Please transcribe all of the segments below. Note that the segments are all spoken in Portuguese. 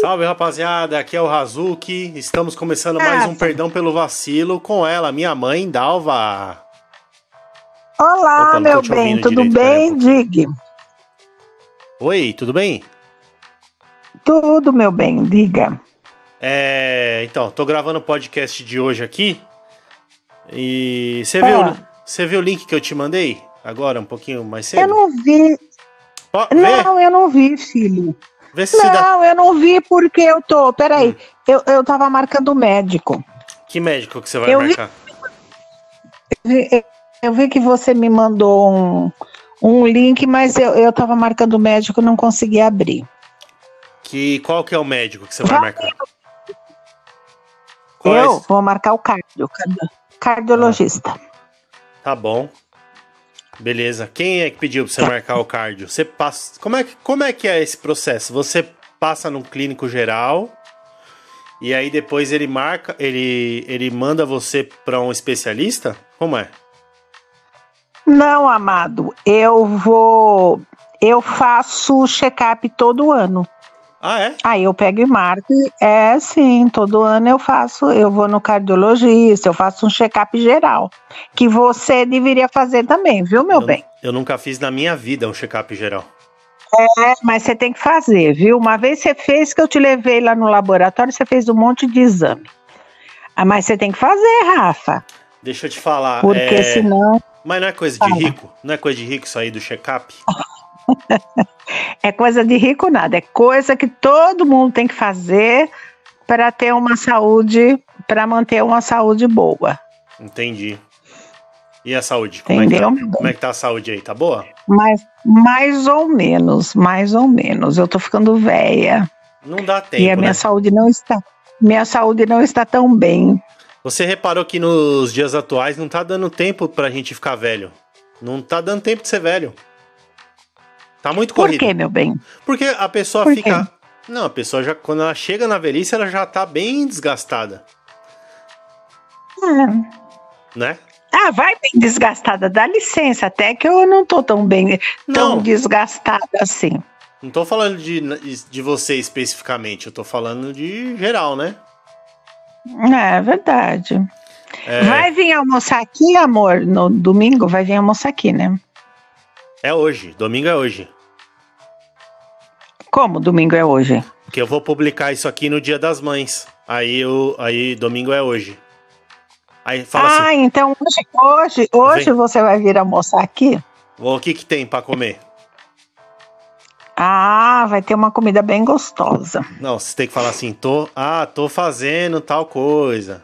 Salve rapaziada, aqui é o Razuki. Estamos começando mais um Perdão pelo Vacilo com ela, minha mãe, Dalva. Olá, Opa, meu bem, tudo direito, bem, Dig? Oi, tudo bem? Tudo, meu bem, diga. É, então, tô gravando o podcast de hoje aqui. E você viu, ah. você viu o link que eu te mandei agora, um pouquinho mais cedo? Eu não vi. não, eu não vi, filho. Vê se não, dá... eu não vi porque eu tô. Peraí, hum. eu, eu tava marcando médico. Que médico que você vai eu marcar? Vi, eu vi que você me mandou um, um link, mas eu, eu tava marcando médico não consegui abrir. Que, qual que é o médico que você vai marcar? Qual eu é vou marcar o cardio, cardiologista. Ah, tá bom. Beleza. Quem é que pediu pra você marcar o cardio? Você passa. Como é, que, como é que é esse processo? Você passa num clínico geral e aí depois ele marca, ele, ele manda você para um especialista? Como é? Não, amado. Eu vou. Eu faço check-up todo ano. Ah, é? Aí eu pego e marco. É, sim, todo ano eu faço, eu vou no cardiologista, eu faço um check-up geral. Que você deveria fazer também, viu, meu eu, bem? Eu nunca fiz na minha vida um check-up geral. É, mas você tem que fazer, viu? Uma vez você fez que eu te levei lá no laboratório, você fez um monte de exame. Ah, mas você tem que fazer, Rafa. Deixa eu te falar. Porque é... senão. Mas não é coisa de rico? Não é coisa de rico sair do check-up? é coisa de rico nada, é coisa que todo mundo tem que fazer para ter uma saúde, para manter uma saúde boa. Entendi. E a saúde? Como Entendeu? É que tá, como é que tá a saúde aí? Tá boa? Mais, mais ou menos, mais ou menos. Eu tô ficando velha. Não dá tempo. E a minha né? saúde não está. Minha saúde não está tão bem. Você reparou que nos dias atuais não tá dando tempo pra gente ficar velho. Não tá dando tempo de ser velho. Tá muito corrido. Por quê, meu bem? Porque a pessoa Por fica. Quê? Não, a pessoa já. Quando ela chega na velhice, ela já tá bem desgastada. Hum. Né? Ah, vai bem desgastada, dá licença, até que eu não tô tão bem, tão não. desgastada assim. Não tô falando de, de você especificamente, eu tô falando de geral, né? É verdade. É... Vai vir almoçar aqui, amor, no domingo? Vai vir almoçar aqui, né? É hoje, domingo é hoje. Como domingo é hoje? Porque eu vou publicar isso aqui no Dia das Mães. Aí, eu, aí domingo é hoje. Aí fala ah, assim, então hoje, hoje, hoje você vai vir almoçar aqui? O que que tem para comer? Ah, vai ter uma comida bem gostosa. Não, você tem que falar assim, tô, ah, tô fazendo tal coisa.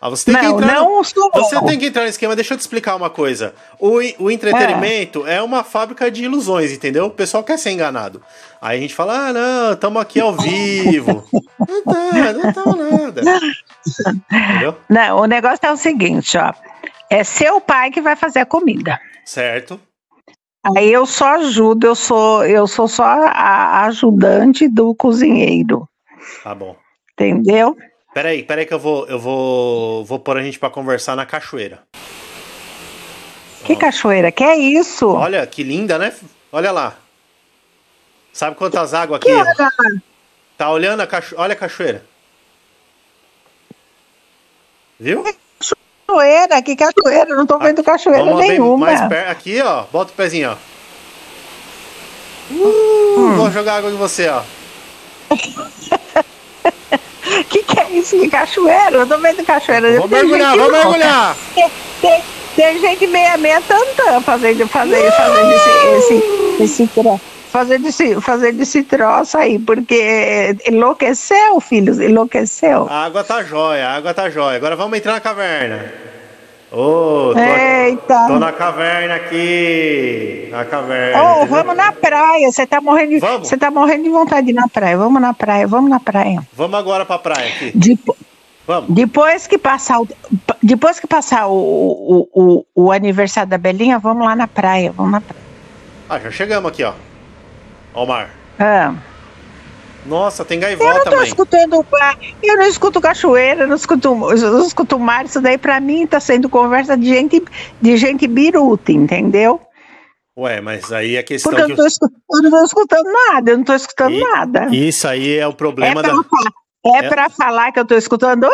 Ah, você tem não, que entrar não no, sou. Você tem que entrar no esquema. Deixa eu te explicar uma coisa. O, o entretenimento é. é uma fábrica de ilusões, entendeu? O pessoal quer ser enganado. Aí a gente fala: ah, não, estamos aqui ao vivo. não tá, não tá nada. Entendeu? Não, o negócio é o seguinte, ó. É seu pai que vai fazer a comida. Certo. Aí eu só ajudo, eu sou, eu sou só a ajudante do cozinheiro. Tá bom. Entendeu? Peraí, peraí que eu vou, eu vou, vou pôr a gente para conversar na cachoeira. Que cachoeira? Que é isso? Olha, que linda, né? Olha lá. Sabe quantas águas aqui? Tá olhando a cachoeira? Olha a cachoeira. Viu? Cachoeira, que cachoeira? Não tô vendo cachoeira Vamos nenhuma. Mais perto, aqui, ó. Bota o pezinho, ó. Uh, hum. Vou jogar água em você, ó. que que é isso? Que cachoeira? Eu tô vendo cachoeira. Vamos mergulhar, vamos mergulhar. Tem, tem, tem, gente meia meia tantã fazendo, fazendo, fazendo esse, esse, esse troço. Fazendo esse, fazendo esse troço aí, porque enlouqueceu, filhos, enlouqueceu. A água tá jóia, a água tá jóia. Agora vamos entrar na caverna. Ô, oh, tô, Eita. tô na caverna aqui. Na caverna. Ô, oh, vamos na praia. Você tá morrendo de, você tá morrendo de vontade de ir na praia. Vamos na praia, vamos na praia. Vamos agora pra praia aqui. Depo vamos. Depois que passar o, depois que passar o, o, o, o aniversário da Belinha, vamos lá na praia. Vamos na praia. Ah, já chegamos aqui, ó. Ó o mar. Ah. Nossa, tem gaivota, Eu não tô mãe. escutando eu não escuto cachoeira, não escuto, eu não escuto mar, isso daí pra mim tá sendo conversa de gente, de gente biruta, entendeu? Ué, mas aí a questão Porque eu, que. tô escu- eu não tô escutando nada, eu não tô escutando E- nada. Isso aí é o É problema pra, da. fa- é É. pra falar que eu tô escutando "Ah,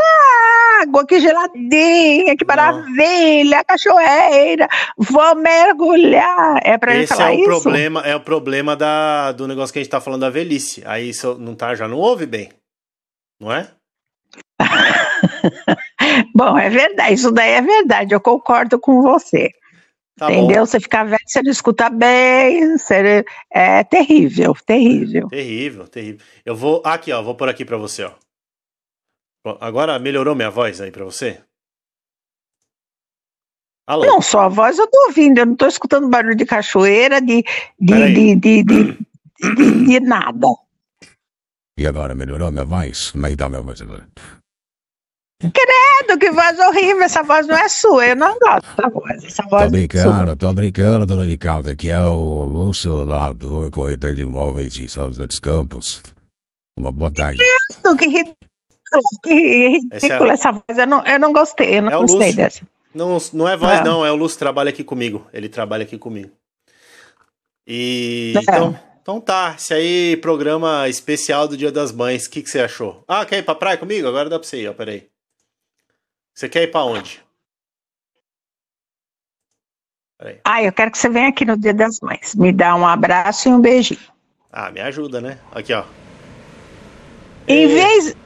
água, que geladinha, que maravilha, cachoeira, vou mergulhar. É pra ele Esse falar é o isso? problema, é o problema da, do negócio que a gente tá falando da velhice. Aí isso não tá, já não ouve bem. Não é? Bom, é verdade, isso daí é verdade, eu concordo com você. Tá entendeu? Você fica velho, você não escuta bem, você, é terrível, terrível. bom. Terrível, terrível. Eu vou. Aqui, ó, vou por aqui pra você, ó. Pô, Agora melhorou minha voz aí pra você? Alô? Não, só a voz eu tô ouvindo, eu não tô escutando barulho de cachoeira, de, de, de, de, de, de- de nada. E agora melhorou minha voz? Como é que tá minha voz agora? Credo, que voz horrível, essa voz não é sua, eu não gosto dessa voz, essa Tô voz é sua. brincando, tô brincando, tô brincando. Aqui é o Lúcio lá do Corretor de Imóveis de São José dos Campos. Uma boa tarde. Que que Esse é- essa voz, eu não, eu não gostei, eu não É gostei dessa. Não, não é voz, É. não, é o Lúcio trabalha aqui comigo. Ele trabalha aqui comigo. E É. então, então tá, esse aí programa especial do Dia das Mães, o que, que você achou? Ah, quer ir pra praia comigo? Agora dá pra você ir, ó, peraí. Você quer ir pra onde? Peraí. Ah, eu quero que você venha aqui no Dia das Mães, me dá um abraço e um beijinho. Ah, me ajuda, né? Aqui, ó. Em É. vez.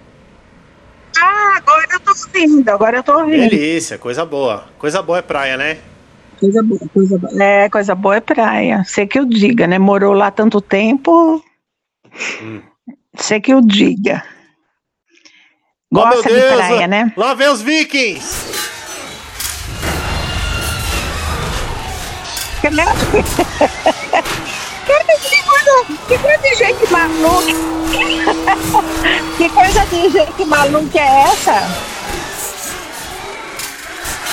Ah, agora eu tô ouvindo, agora eu tô ouvindo. Delícia, coisa boa. Coisa boa é praia, né? Coisa boa, coisa boa. É, coisa boa é praia. Sei que eu diga, né? Morou lá tanto tempo. Hum. Sei que eu diga. Oh, Gosta de Deus, praia, né? Lá vem os vikings! Que né? Que coisa, de gente maluca. Que coisa de gente maluca é essa?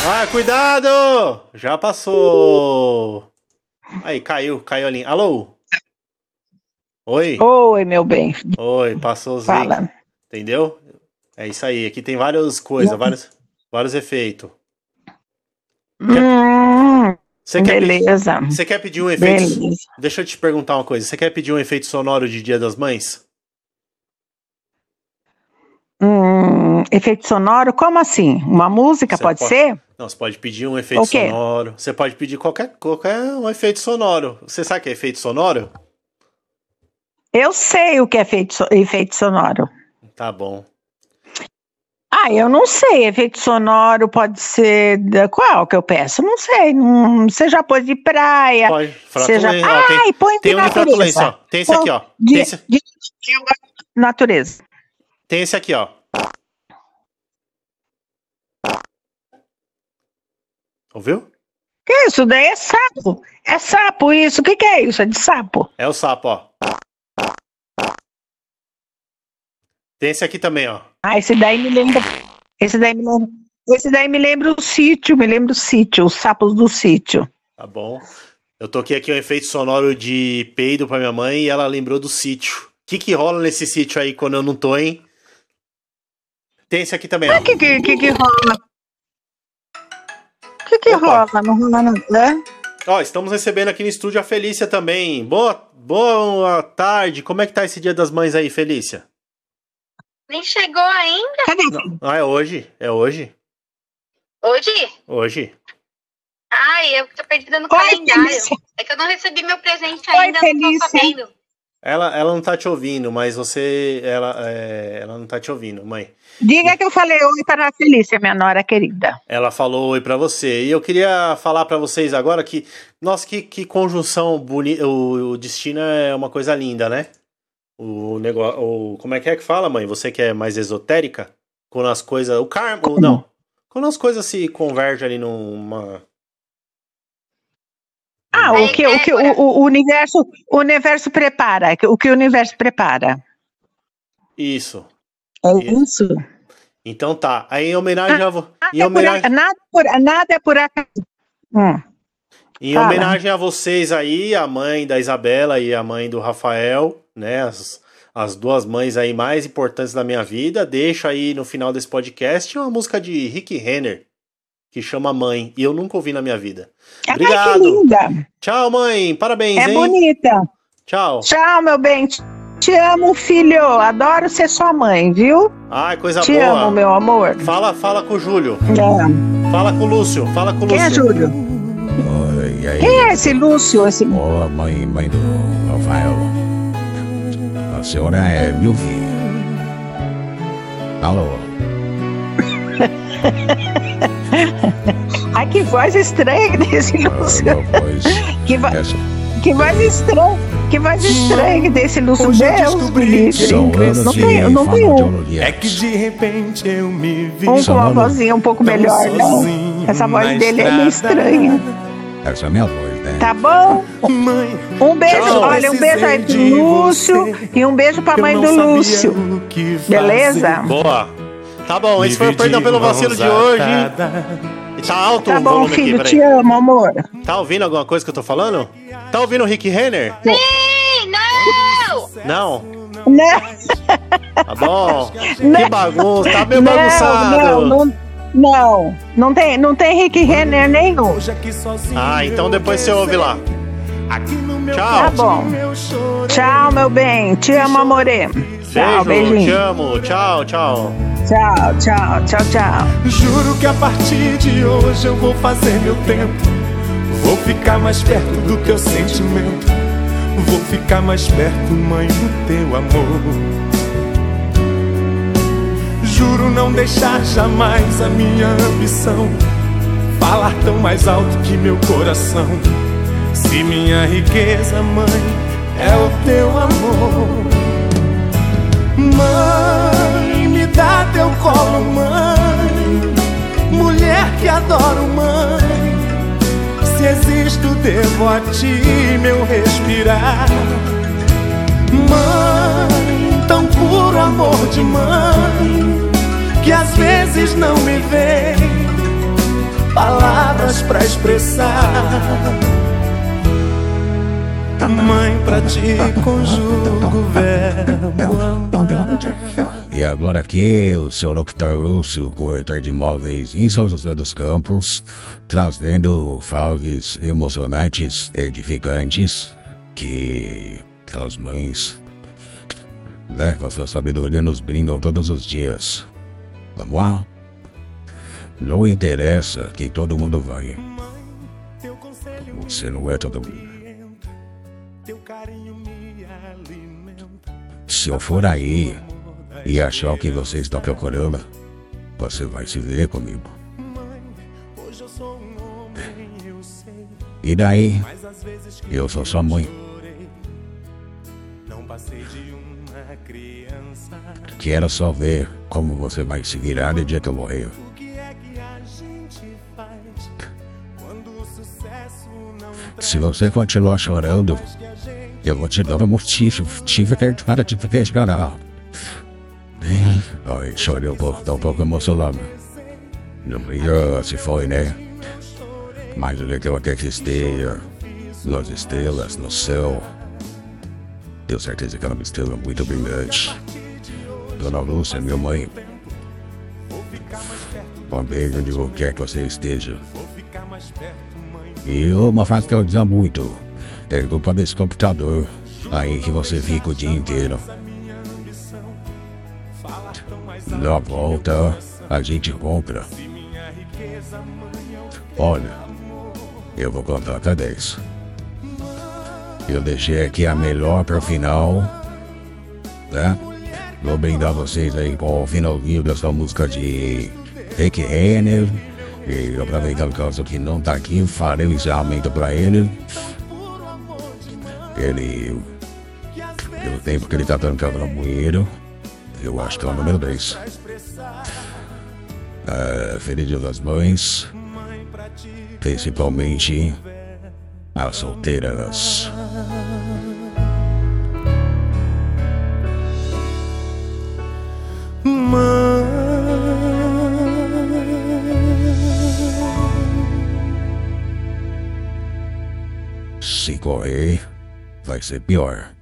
Ah, cuidado! Já passou. Aí, caiu, caiu ali. Alô? Oi? Oi, meu bem. Oi, passou os. Fala. Entendeu? É isso aí. Aqui tem várias coisas, vários, vários efeitos. Hum, Você quer, pedir, beleza. você quer pedir um efeito? Beleza. Deixa eu te perguntar uma coisa. Você quer pedir um efeito sonoro de Dia das Mães? Hum, efeito sonoro? Como assim? Uma música Você pode, pode- ser? Não, você pode pedir um efeito sonoro. Você pode pedir qualquer, qualquer um efeito sonoro. Você sabe o que é efeito sonoro? Eu sei o que é efeito, efeito sonoro. Tá bom. Ah, eu não sei. Efeito sonoro pode ser. Da, qual que eu peço? Não sei. Não, você já pôs de praia. Pode. Seja, Flatulência. Ó, tem, ai, põe tem de um de flatulência, ó. Tem esse aqui, ó. Tem De, esse, eu gosto de natureza. tem esse aqui, ó. Ouviu? Que isso? Daí é sapo. É sapo isso. O que, que é isso? É de sapo. É o sapo, ó. Tem esse aqui também, ó. Ah, esse daí me lembra. Esse daí me lembra. Esse daí me lembra o sítio, me lembra o sítio, os sapos do sítio. Tá bom. Eu toquei aqui um efeito sonoro de peido pra minha mãe e ela lembrou do sítio. O que que rola nesse sítio aí quando eu não tô, hein? Tem esse aqui também. O que, que, que, que rola? O que, que Opa. rola? Não rola não, né? Ó, estamos recebendo aqui no estúdio a Felícia também. Boa, boa tarde. Como é que tá esse Dia das Mães aí, Felícia? Nem chegou ainda? Cadê? Ah, é hoje? É hoje? Hoje? Hoje. Ai, eu tô perdida no Oi, calendário. Felícia. É que eu não recebi meu presente Oi, ainda, não Felícia. tô sabendo. Ela, ela não tá te ouvindo, mas você. Ela, é, ela não tá te ouvindo, mãe. Diga que eu falei oi para a Felícia, minha nora querida. Ela falou oi pra você. E eu queria falar pra vocês agora que. Nossa, que, que conjunção bonita. O, o destino é uma coisa linda, né? O negócio. O, como é que é que fala, mãe? Você que é mais esotérica? Quando as coisas. O karma. o- Não. Quando as coisas se convergem ali numa. Ah, o que, o, que o, o universo, o universo prepara, o que o universo prepara. Isso. É Isso. isso? Então tá. Aí em homenagem a, vo- Nada em é por, homenagem, a- nada, por, nada é por acaso. Hum. em fala. homenagem a vocês aí, a mãe da Isabela e a mãe do Rafael, né? As, as duas mães aí mais importantes da minha vida. Deixo aí no final desse podcast uma música de Rick Renner. que chama Mãe. E eu nunca ouvi na minha vida. Ai, que Obrigado. linda. Tchau, mãe. Parabéns, É hein? bonita. Tchau. Tchau, meu bem. Te amo, filho. Adoro ser sua mãe, viu? Ai, coisa Te boa. amo, meu amor. Fala, fala com o Júlio. É. Fala com o Lúcio. Fala com o Quem é Lúcio. Júlio? Oi, aí? Quem é esse Lúcio? Esse... Ô, mãe, mãe do Rafael. A senhora é Milvi. Alô? Ai, que voz estranha desse Ah, Lúcio. meu voz. Que, vo... Essa, que voz estranha. Que voz estranha desse Lúcio. Deus me livre. são Não tem- não tem um. É que de repente eu me vi Um com uma vozinha um pouco melhor, não. Essa voz dele é meio estranha. Essa é a minha voz? Tá bom? Mãe, Um beijo, Tchau. olha, um beijo aí pro Lúcio e um beijo pra mãe não do Lúcio. Beleza? Boa. Tá bom, esse foi o perdão pelo vacilo de hoje. Tá alto Tá o bom, volume filho, aqui, te peraí. amo, amor. Tá ouvindo alguma coisa que eu tô falando? Tá ouvindo o Rick Renner? Sim, não! Não? Né? Tá bom. Né? Que bagunça, tá meio Não, bagunçado. não, não, não, não tem, não tem Rick Renner nenhum. Ah, então depois você ouve lá. Aqui no meu Tchau. Tá bom. Tchau, meu bem. Te amo, amore. Tchau, Beijo, te beijinho. amo. Tchau, tchau. Tchau, tchau, tchau, tchau. Juro que a partir de hoje eu vou fazer meu tempo. Vou ficar mais perto do teu sentimento. Vou ficar mais perto, mãe, do teu amor. Não deixar jamais a minha ambição falar tão mais alto que meu coração. Se minha riqueza, mãe, é o teu amor. Mãe, me dá teu colo, mãe. Mulher que adoro, mãe. Se existo, devo a ti meu respirar. Mãe, tão puro amor de mãe, que às vezes não me vem palavras pra expressar. Mãe, pra ti conjugo verbo amar. E agora aqui, o seu Dr. Lúcio, corretor de imóveis em São José dos Campos, trazendo falas emocionantes, edificantes, que as mães, né, com a sua sabedoria, nos brindam todos os dias. Vamos lá? Não interessa que todo mundo vai. Você não é todo mundo. Se eu for aí e achar o que você está procurando, você vai se ver comigo. E daí, eu sou sua mãe. Quero só ver como você vai se virar no dia que eu morrer. O que é que Se você continuar chorando, que eu vou te dar um motivo. Tive cara de te chorar. Ai, chorei um pouco, tá um pouco emocionado. Não me se foi, né? Mas o que esteja nas estrelas, no céu. Tenho certeza que ela é uma estrela muito brilhante. Dona Lúcia, minha mãe. Um beijo onde quer que você esteja. E uma frase que eu dizia muito. É culpa desse computador. Aí que você fica o dia inteiro. Na volta, a gente compra. Olha, eu vou contar até 10. Eu deixei aqui a melhor pro final. Né? Vou brindar vocês aí com o finalzinho dessa música de Rick Renner. E aproveitando que eu que não tá aqui, farei o encerramento pra ele. Ele. Pelo tempo que ele tá trancado no banheiro, eu acho que é o número 10. É, feliz Dia das Mães. Principalmente as solteiras. Se correr, vai ser pior.